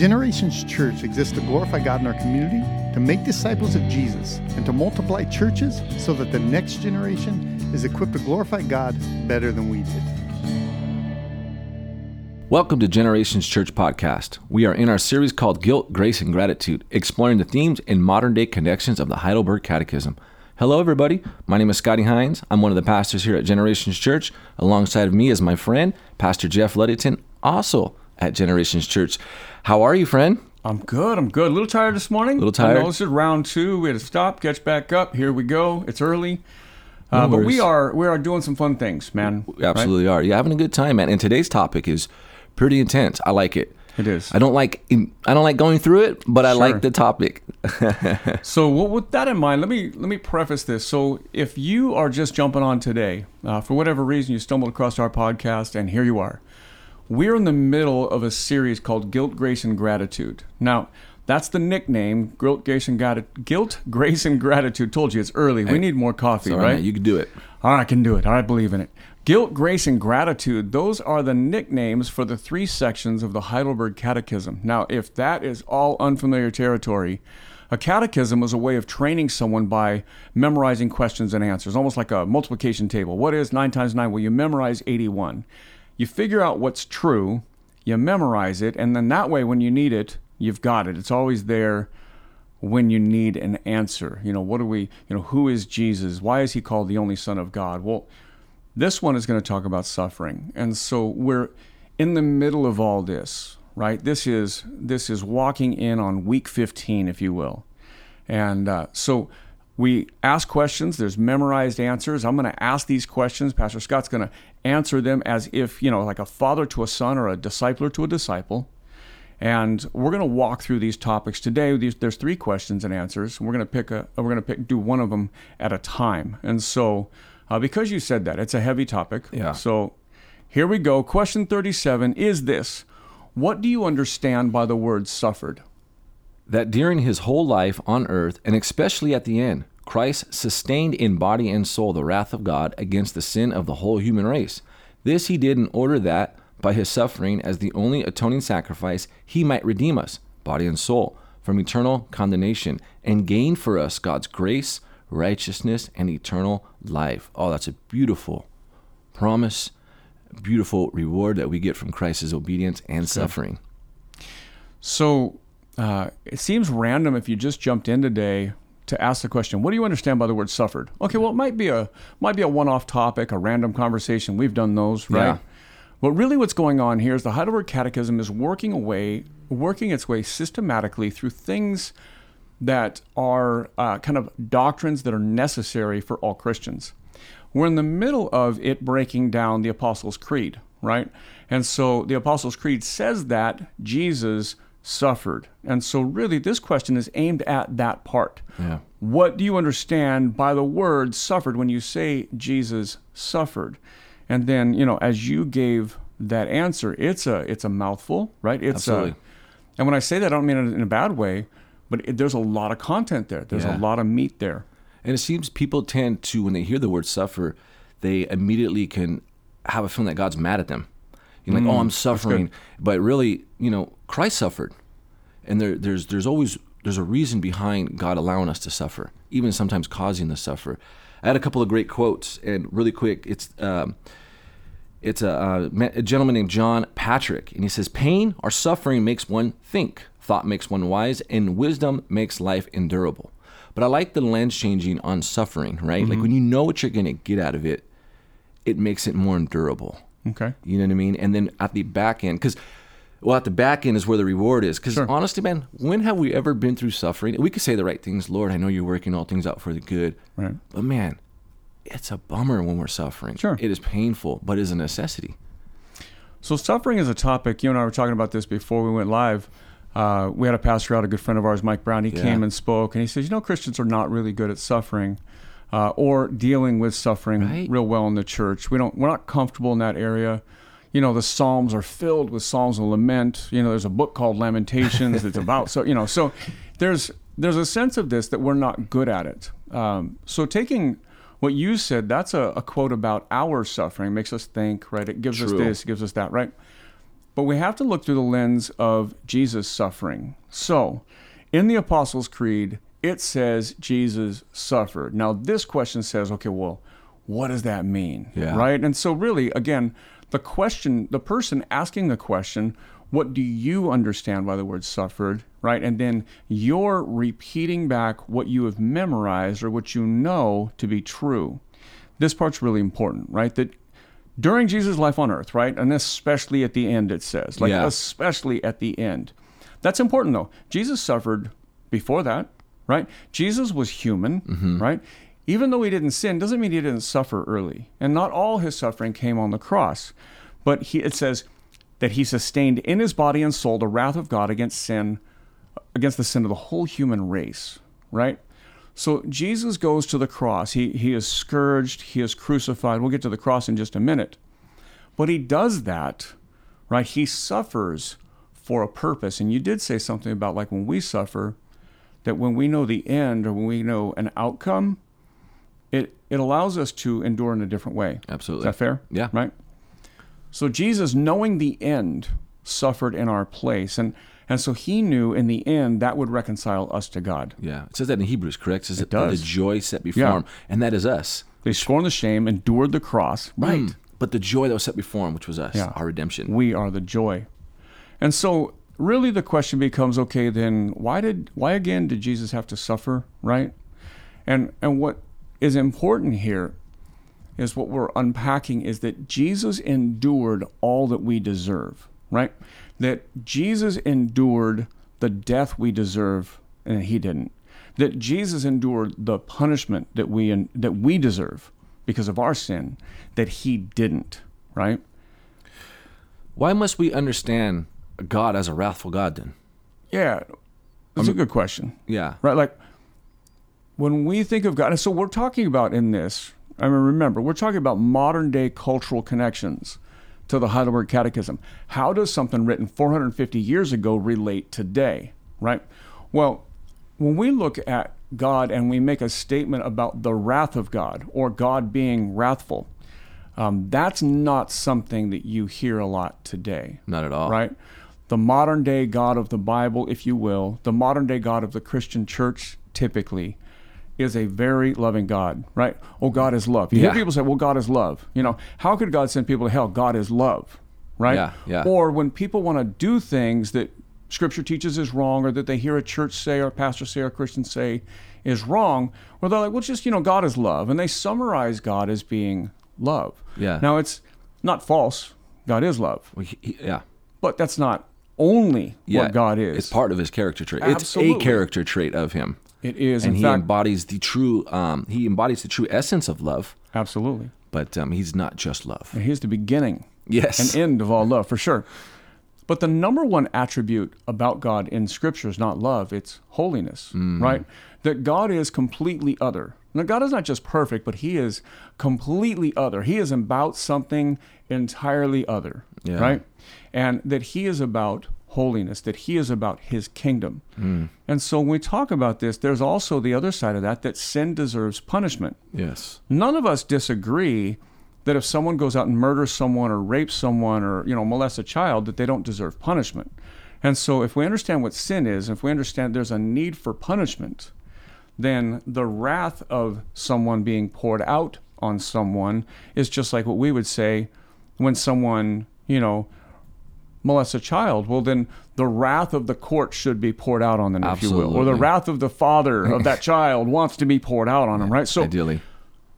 Generations Church exists to glorify God in our community, to make disciples of Jesus, and to multiply churches so that the next generation is equipped to glorify God better than we did. Welcome to Generations Church Podcast. We are in our series called Guilt, Grace, and Gratitude, exploring the themes and modern day connections of the Heidelberg Catechism. Hello, everybody. My name is Scotty Hines. I'm one of the pastors here at Generations Church. Alongside of me is my friend, Pastor Jeff Luddington, also at Generations Church. How are you, friend? I'm good. I'm good. A little tired this morning. A Little tired? I know this is round two. We had to stop, catch back up. Here we go. It's early. Uh, but we are we are doing some fun things, man. We absolutely are. You're having a good time, man. And today's topic is pretty intense. I like it. It is. I don't like I don't like going through it, but I Sure. like the topic. So, well, with that in mind, let me let me preface this. So, if you are just jumping on today, uh, for whatever reason, you stumbled across our podcast, and here you are. We're in the middle of a series called Guilt, Grace, and Gratitude. Now, that's the nickname. Guilt, Grace, and Gratitude. Guilt, Grace, and Gratitude. Told you it's early. We need more coffee, right? right, you can do it. All right, I can do it. All right, I believe in it. Guilt, grace, and gratitude, those are the nicknames for the three sections of the Heidelberg Catechism. Now, if that is all unfamiliar territory, a catechism is a way of training someone by memorizing questions and answers, almost like a multiplication table. What is 9 times 9? Well, you memorize 81. You figure out what's true, you memorize it, and then that way, when you need it, you've got it. It's always there when you need an answer. You know, what do we, you know, who is Jesus? Why is he called the only Son of God? Well, this one is going to talk about suffering. And so we're in the middle of all this, right? This is this is walking in on week 15, if you will. And uh, so we ask questions. There's memorized answers. I'm going to ask these questions. Pastor Scott's going to answer them as if, you know, like a father to a son or a discipler to a disciple. And we're going to walk through these topics today. These, there's three questions and answers. We're going to pick a. We're going to pick do one of them at a time. And so, uh, because you said that, it's a heavy topic. Yeah. So, here we go. Question 37 is this: What do you understand by the word suffered? that during his whole life on earth, and especially at the end, Christ sustained in body and soul the wrath of God against the sin of the whole human race. This he did in order that, by his suffering as the only atoning sacrifice, he might redeem us, body and soul, from eternal condemnation, and gain for us God's grace, righteousness, and eternal life. Oh, that's a beautiful promise, beautiful reward that we get from Christ's obedience and suffering. So uh, it seems random if you just jumped in today to ask the question, "What do you understand by the word suffered?" Okay, well, it might be a might be a one-off topic, a random conversation. We've done those, right? Yeah. But really, what's going on here is the Heidelberg Catechism is working away, working its way systematically through things that are uh, kind of doctrines that are necessary for all Christians. We're in the middle of it breaking down the Apostles' Creed, right? And so the Apostles' Creed says that Jesus suffered. And so, really, this question is aimed at that part. Yeah. What do you understand by the word suffered when you say Jesus suffered? And then, you know, as you gave that answer, it's a it's a mouthful, right? It's Absolutely. A, and when I say that, I don't mean it in a bad way, but it, there's a lot of content there. There's Yeah. a lot of meat there. And it seems people tend to, when they hear the word suffer, they immediately can have a feeling that God's mad at them. You're like, oh, I'm suffering. But really, you know, Christ suffered. And there, there's, there's always there's a reason behind God allowing us to suffer, even sometimes causing the suffer. I had a couple of great quotes, and really quick, it's um, it's a, uh, a gentleman named John Patrick, and he says, "Pain or suffering makes one think, thought makes one wise, and wisdom makes life endurable." But I like the lens changing on suffering, right? Like when you know what you're gonna get out of it, it makes it more endurable. Okay. You know what I mean? And then at the back end, because well, at the back end is where the reward is. Because Sure. honestly, man, when have we ever been through suffering? We could say the right things, Lord. I know you're working all things out for the good. Right. But man, it's a bummer when we're suffering. Sure. It is painful, but is a necessity. So suffering is a topic. You and I were talking about this before we went live. Uh, we had a pastor out, a good friend of ours, Mike Brown. He Yeah. came and spoke, and he says, "You know, Christians are not really good at suffering, uh, or dealing with suffering Right. real well in the church. We don't. We're not comfortable in that area. You know, the Psalms are filled with Psalms of lament. You know, there's a book called Lamentations that's about so. You know, so there's there's a sense of this that we're not good at it. Um, so taking what you said, that's a, a quote about our suffering, makes us think, right? It gives us this, gives us that, right? but we have to look through the lens of Jesus' suffering. So, in the Apostles' Creed, it says Jesus suffered. Now, this question says, okay, well, what does that mean? Yeah. Right? And so, really, again, the question, the person asking the question, what do you understand by the word suffered? Right? And then you're repeating back what you have memorized or what you know to be true. This part's really important, right? That during Jesus' life on earth, right? And especially at the end, it says, like, Yeah. especially at the end. That's important, though. Jesus suffered before that, right? Jesus was human, mm-hmm. right? Even though he didn't sin, doesn't mean he didn't suffer early. And not all his suffering came on the cross. But he, it says that he sustained in his body and soul the wrath of God against sin, against the sin of the whole human race, right? So Jesus goes to the cross. He, he is scourged, he is crucified. We'll get to the cross in just a minute. But he does that, right? He suffers for a purpose. And you did say something about like when we suffer, that when we know the end or when we know an outcome, it, it allows us to endure in a different way. Absolutely. Is that fair? Yeah. Right? So Jesus, knowing the end, suffered in our place. And, and so he knew in the end that would reconcile us to God. Yeah. It says that in Hebrews, correct? It says It that does. the joy set before Yeah. him, and that is us. They scorned the shame, endured the cross. Right. Mm. But the joy that was set before him, which was us, Yeah. our redemption. We are the joy. And so really the question becomes okay then why did why again did Jesus have to suffer, right? And and what is important here is what we're unpacking is that Jesus endured all that we deserve, right? That Jesus endured the death we deserve and he didn't. That Jesus endured the punishment that we that we deserve because of our sin that he didn't, right? Why must we understand God as a wrathful God then? Yeah, that's a good question, Yeah. right? Like when we think of God, and so we're talking about in this. I mean, remember, we're talking about modern day cultural connections to the Heidelberg Catechism. How does something written 450 years ago relate today, right? Well, when we look at God and we make a statement about the wrath of God or God being wrathful, um, that's not something that you hear a lot today Not at all. right? The modern day God of the Bible, if you will, the modern day God of the Christian church, typically, is a very loving God, right? Oh, God is love. You Yeah. hear people say, well, God is love. You know, how could God send people to hell? God is love, right? Yeah, yeah. Or when people want to do things that Scripture teaches is wrong, or that they hear a church say, or a pastor say, or a Christian say is wrong, where they're like, well, just, you know, God is love. And they summarize God as being love. Yeah. Now, it's not false. God is love. Well, he- yeah. But that's not only Yeah. what God is. It's part of his character trait. It's a character trait of him. It is, and in he fact, embodies the true um, he embodies the true essence of love, absolutely. but um, he's not just love. And He's the beginning Yes. and end of all love, for sure. But the number one attribute about God in Scripture is not love; it's holiness, Mm. right? That God is completely other. Now, God is not just perfect, but He is completely other. He is about something entirely other, Yeah. right? And that He is about holiness, that He is about His kingdom. Mm. And so when we talk about this, there's also the other side of that, that sin deserves punishment. yes. None of us disagree that if someone goes out and murders someone or rapes someone or you know molests a child that they don't deserve punishment. And so if we understand what sin is, if we understand there's a need for punishment, then the wrath of someone being poured out on someone is just like what we would say when someone, you know, molest a child. Well, then the wrath of the court should be poured out on them, if you will. Or the wrath of the father of that child wants to be poured out on him, right? So Ideally.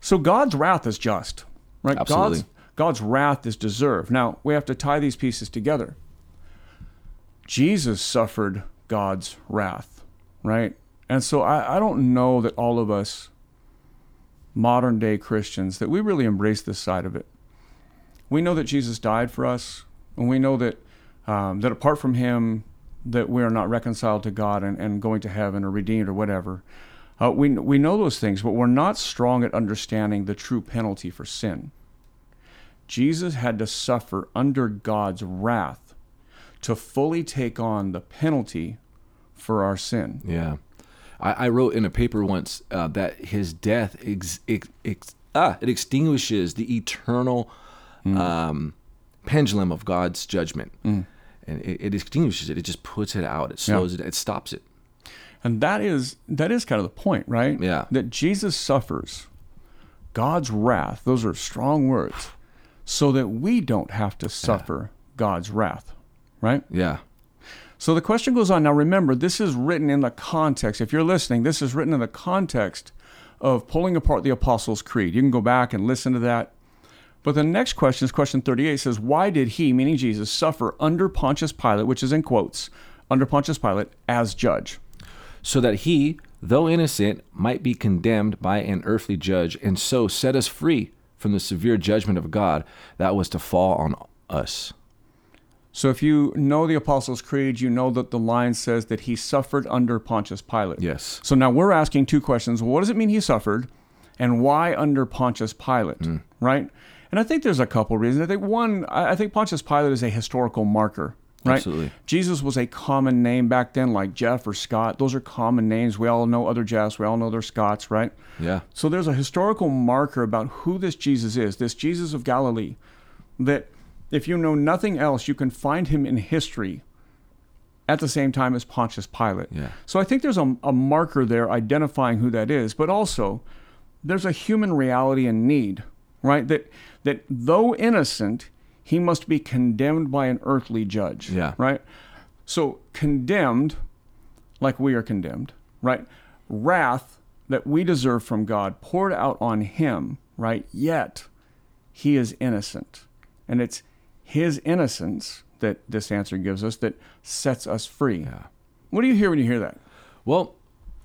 so God's wrath is just, right? Absolutely. God's God's wrath is deserved. Now we have to tie these pieces together. Jesus suffered God's wrath, right? And so I, I don't know that all of us modern day Christians that we really embrace this side of it. We know that Jesus died for us, and we know that um, that apart from Him, that we are not reconciled to God and, and going to heaven or redeemed or whatever. Uh, we we know those things, but we're not strong at understanding the true penalty for sin. Jesus had to suffer under God's wrath to fully take on the penalty for our sin. Yeah. I, I wrote in a paper once uh, that his death ex, ex, ex, ah, it extinguishes the eternal Hmm. um, pendulum of God's judgment, and it, it extinguishes it. It just puts it out. It slows it. It stops it. And that is that is kind of the point, right? Yeah. That Jesus suffers God's wrath. Those are strong words. So that we don't have to suffer God's wrath, right? Yeah. So the question goes on. Now remember, this is written in the context. If you're listening, this is written in the context of pulling apart the Apostles' Creed. You can go back and listen to that. But the next question is question 38 says, Why did he, meaning Jesus, suffer under Pontius Pilate, which is in quotes, under Pontius Pilate, as judge? so that he, though innocent, might be condemned by an earthly judge, and so set us free from the severe judgment of God that was to fall on us. So if you know the Apostles' Creed, you know that the line says that he suffered under Pontius Pilate. Yes. So now we're asking two questions. What does it mean he suffered? And why under Pontius Pilate? Mm. Right? And I think there's a couple reasons. I think one, I think Pontius Pilate is a historical marker. Right? Absolutely. Jesus was a common name back then, like Jeff or Scott. Those are common names. We all know other Jeffs. We all know they're Scotts, right? Yeah. So there's a historical marker about who this Jesus is, this Jesus of Galilee, that if you know nothing else, you can find him in history at the same time as Pontius Pilate. Yeah. So I think there's a, a marker there identifying who that is, but also there's a human reality and need, right? That that though innocent, he must be condemned by an earthly judge. Yeah. Right? So condemned like we are condemned, right? Wrath that we deserve from God poured out on him, right? Yet he is innocent. And it's his innocence that this answer gives us that sets us free. Yeah. What do you hear when you hear that? Well,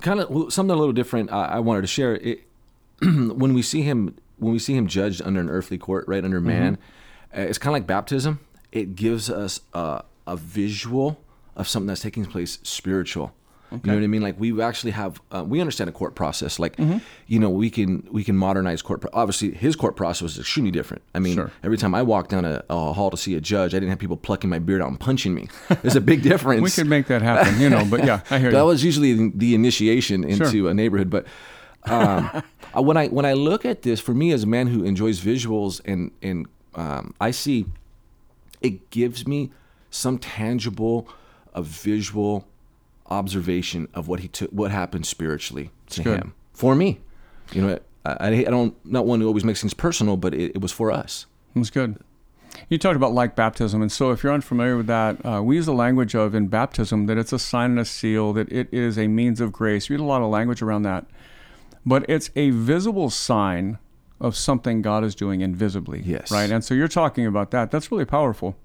kind of something a little different. I, I wanted to share it. when we see him, when we see him judged under an earthly court, right under man, uh, it's kind of like baptism. It gives us a, a visual of something that's taking place spiritual. You know what I mean? Like we actually have, uh, we understand a court process. Like, you know, we can we can modernize court. Pro- Obviously, his court process was extremely different. I mean, Sure. every time I walked down a, a hall to see a judge, I didn't have people plucking my beard out and punching me. There's a big difference. We could make that happen, you know, but yeah, I hear that you. was usually the- initiation into Sure. a neighborhood. But um, when I when I look at this, for me as a man who enjoys visuals and and um, I see it gives me some tangible, a visual observation of what he took, what happened spiritually to good. him for me. You know, I, I don't not one who always makes things personal, but it, it was for us. That's good. You talked about like baptism, and so if you're unfamiliar with that, uh, we use the language of in baptism that it's a sign and a seal, that it is a means of grace. We use a lot of language around that, but it's a visible sign of something God is doing invisibly. Yes. Right. And so you're talking about that. That's really powerful.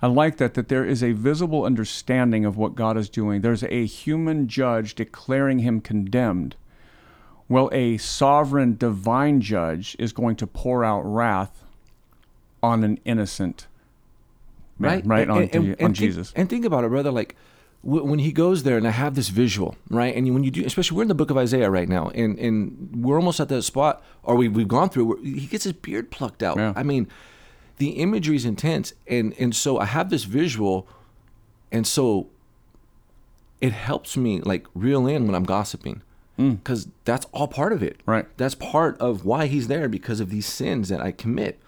I like that that there is a visible understanding of what God is doing. There's a human judge declaring him condemned. Well, a sovereign divine judge is going to pour out wrath on an innocent man, right, on, on think- Jesus. and think about it, brother. Like when he goes there, and I have this visual, right? And when you do, especially we're in the book of Isaiah right now, and and we're almost at that spot, or we we've gone through. Where he gets his beard plucked out. Yeah. I mean, the imagery is intense, and and so I have this visual, and so it helps me like reel in when I'm gossiping. Because that's all part of it. Mm. Right. That's part of why he's there because of these sins that I commit.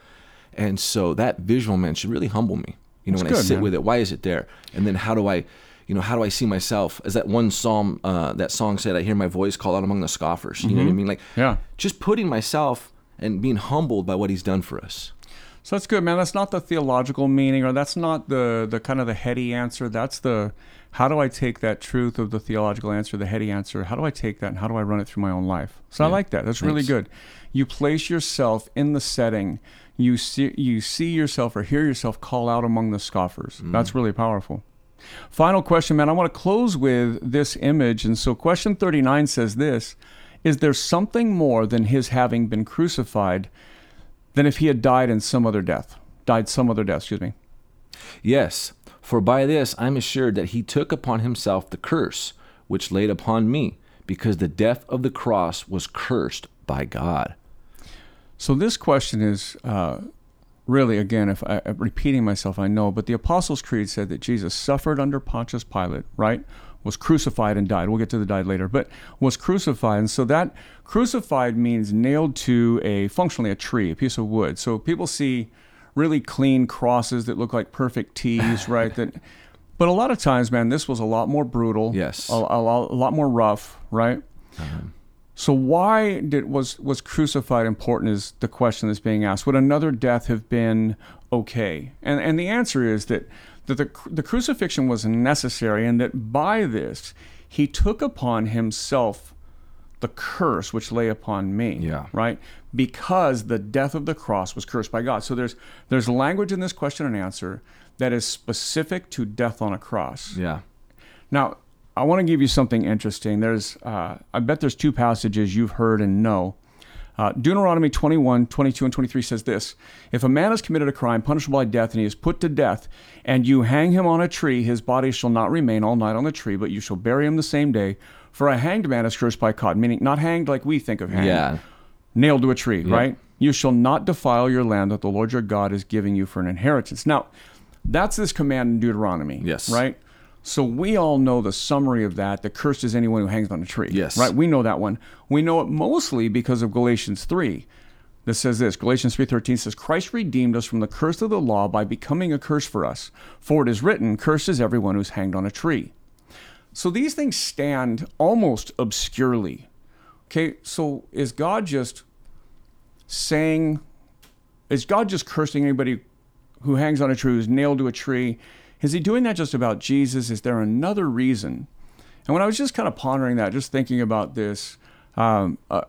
And so that visual man should really humble me. You know, That's when I sit man. with it, why is it there? And then how do I, you know, how do I see myself? As that one psalm, uh, that song said, I hear my voice call out among the scoffers. You know what I mean? Like, Mm-hmm. Yeah. just putting myself and being humbled by what he's done for us. So that's good, man. That's not the theological meaning, or that's not the the kind of the heady answer. That's the how do I take that truth of the theological answer, the heady answer? How do I take that and how do I run it through my own life? So I like that. That's really good. You place yourself in the setting. You see you see yourself or hear yourself call out among the scoffers. That's really powerful. Final question, man. I want to close with this image. And so, question 39 says this Is there something more than his having been crucified than if he had died in some other death? Died some other death, excuse me. Yes, for by this I'm assured that he took upon himself the curse which laid upon me, because the death of the cross was cursed by God. So, this question is uh, really, again, if I, I'm repeating myself, I know, but the Apostles' Creed said that Jesus suffered under Pontius Pilate, right? Was crucified and died. We'll get to the died later, but was crucified. And so that crucified means nailed to a functionally a tree, a piece of wood. So people see really clean crosses that look like perfect T's, right? That, but a lot of times, man, this was a lot more brutal. Yes. A, a, a lot more rough, right? Uh-huh. So why did was was crucified important is the question that's being asked. Would another death have been okay? And and the answer is that that the the crucifixion was necessary and that by this he took upon himself the curse which lay upon me. Yeah. Right? Because the death of the cross was cursed by God. So there's there's language in this question and answer that is specific to death on a cross. Yeah. Now, I want to give you something interesting. There's, uh, I bet there's two passages you've heard and know. Uh, Deuteronomy 21, 22, and 23 says this If a man has committed a crime punishable by death, and he is put to death, and you hang him on a tree, his body shall not remain all night on the tree, but you shall bury him the same day. For a hanged man is cursed by God, meaning not hanged like we think of hanged, Yeah. nailed to a tree, right? You shall not defile your land that the Lord your God is giving you for an inheritance. Now, that's this command in Deuteronomy. Yes. Right? So we all know the summary of that. The cursed is anyone who hangs on a tree. Yes. Right? We know that one. We know it mostly because of Galatians 3. That says this Galatians 3:13 says Christ redeemed us from the curse of the law by becoming a curse for us. For it is written, cursed is everyone who's hanged on a tree. So these things stand almost obscurely. Okay, so is God just saying, is God just cursing anybody who hangs on a tree, who's nailed to a tree? Is he doing that just about Jesus? Is there another reason? And when I was just kind of pondering that, just thinking about this, um, uh,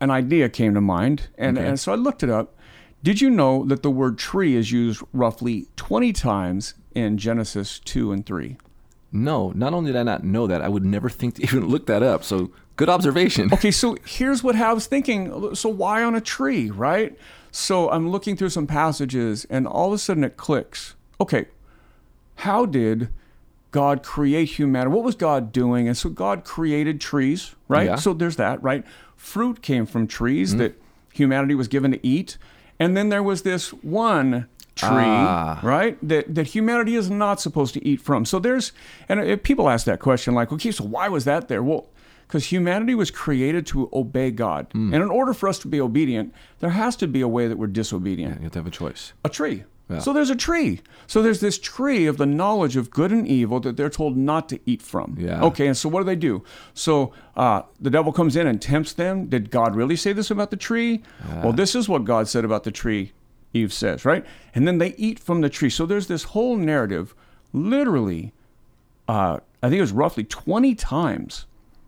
an idea came to mind. And, Okay. and so I looked it up. Did you know that the word tree is used roughly 20 times in Genesis 2 and 3? No, not only did I not know that, I would never think to even look that up. So good observation. Okay, so here's what I was thinking. So why on a tree, right? So I'm looking through some passages, and all of a sudden it clicks. Okay, how did God create humanity? What was God doing? And so God created trees, right? Yeah. So there's that, right? Fruit came from trees that humanity was given to eat. And then there was this one tree, Ah. right? That that humanity is not supposed to eat from. So there's and people ask that question like, okay, so why was that there? Well, because humanity was created to obey God. And in order for us to be obedient, there has to be a way that we're disobedient You have to have a choice. a tree. Yeah. So there's a tree. So there's this tree of the knowledge of good and evil that they're told not to eat from. Yeah. Okay, and so what do they do? So uh, the devil comes in and tempts them. Did God really say this about the tree? Well, this is what God said about the tree, Eve says, right? And then they eat from the tree. So there's this whole narrative, literally, uh, I think it was roughly 20 times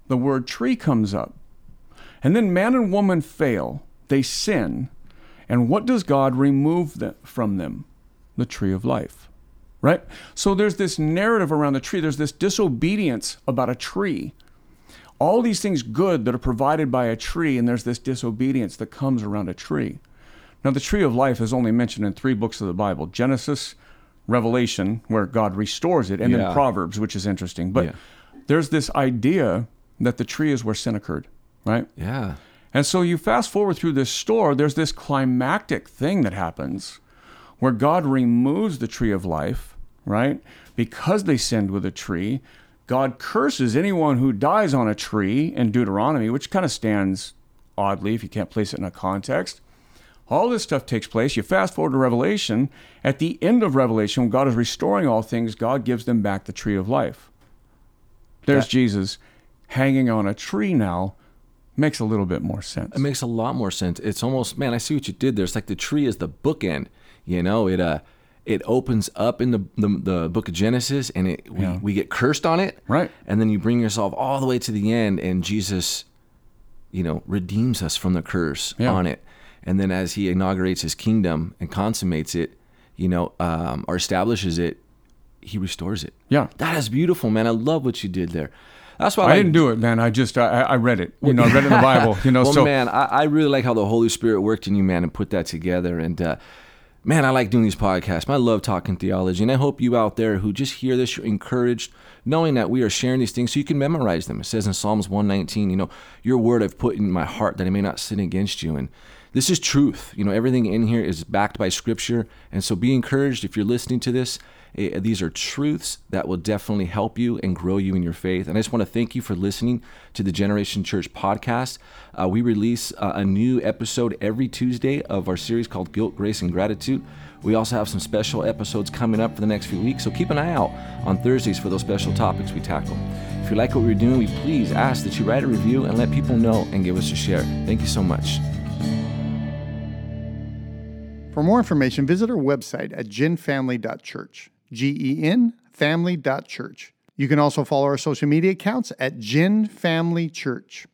the word tree comes up. And then man and woman fail, they sin. And what does God remove them, from them? The tree of life. Right? So there's this narrative around the tree. There's this disobedience about a tree. All these things good that are provided by a tree, and there's this disobedience that comes around a tree. Now, the tree of life is only mentioned in three books of the Bible Genesis, Revelation, where God restores it, and then Proverbs, which is interesting. But Yeah. there's this idea that the tree is where sin occurred, right? Yeah. And so you fast forward through this store, there's this climactic thing that happens where God removes the tree of life, right? Because they sinned with a tree. God curses anyone who dies on a tree in Deuteronomy, which kind of stands oddly if you can't place it in a context. All this stuff takes place. You fast forward to Revelation. At the end of Revelation, when God is restoring all things, God gives them back the tree of life. There's That- Jesus hanging on a tree now. Makes a little bit more sense. It makes a lot more sense. It's almost man, I see what you did there. It's like the tree is the bookend. You know, it uh it opens up in the the, the book of Genesis and it we, Yeah. we get cursed on it. Right. And then you bring yourself all the way to the end and Jesus, you know, redeems us from the curse Yeah. on it. And then as he inaugurates his kingdom and consummates it, you know, um, or establishes it, he restores it. Yeah. That is beautiful, man. I love what you did there. That's why I didn't do it, man. I just I, I read it. You know, I read it in the Bible. You know, well, so man, I, I really like how the Holy Spirit worked in you, man, and put that together. And uh, man, I like doing these podcasts. I love talking theology, and I hope you out there who just hear this, you're encouraged, knowing that we are sharing these things so you can memorize them. It says in Psalms 119, you know, your word I've put in my heart that I may not sin against you. And this is truth. You know, everything in here is backed by Scripture, and so be encouraged if you're listening to this. Eh, these are truths that will definitely help you and grow you in your faith. And I just want to thank you for listening to the Generation Church podcast. Uh, we release uh, a new episode every Tuesday of our series called Guilt, Grace, and Gratitude. We also have some special episodes coming up for the next few weeks, so keep an eye out on Thursdays for those special topics we tackle. If you like what we're doing, we please ask that you write a review and let people know and give us a share. Thank you so much. For more information, visit our website at genfamily.church. G E N family.church. You can also follow our social media accounts at Gen Family Church.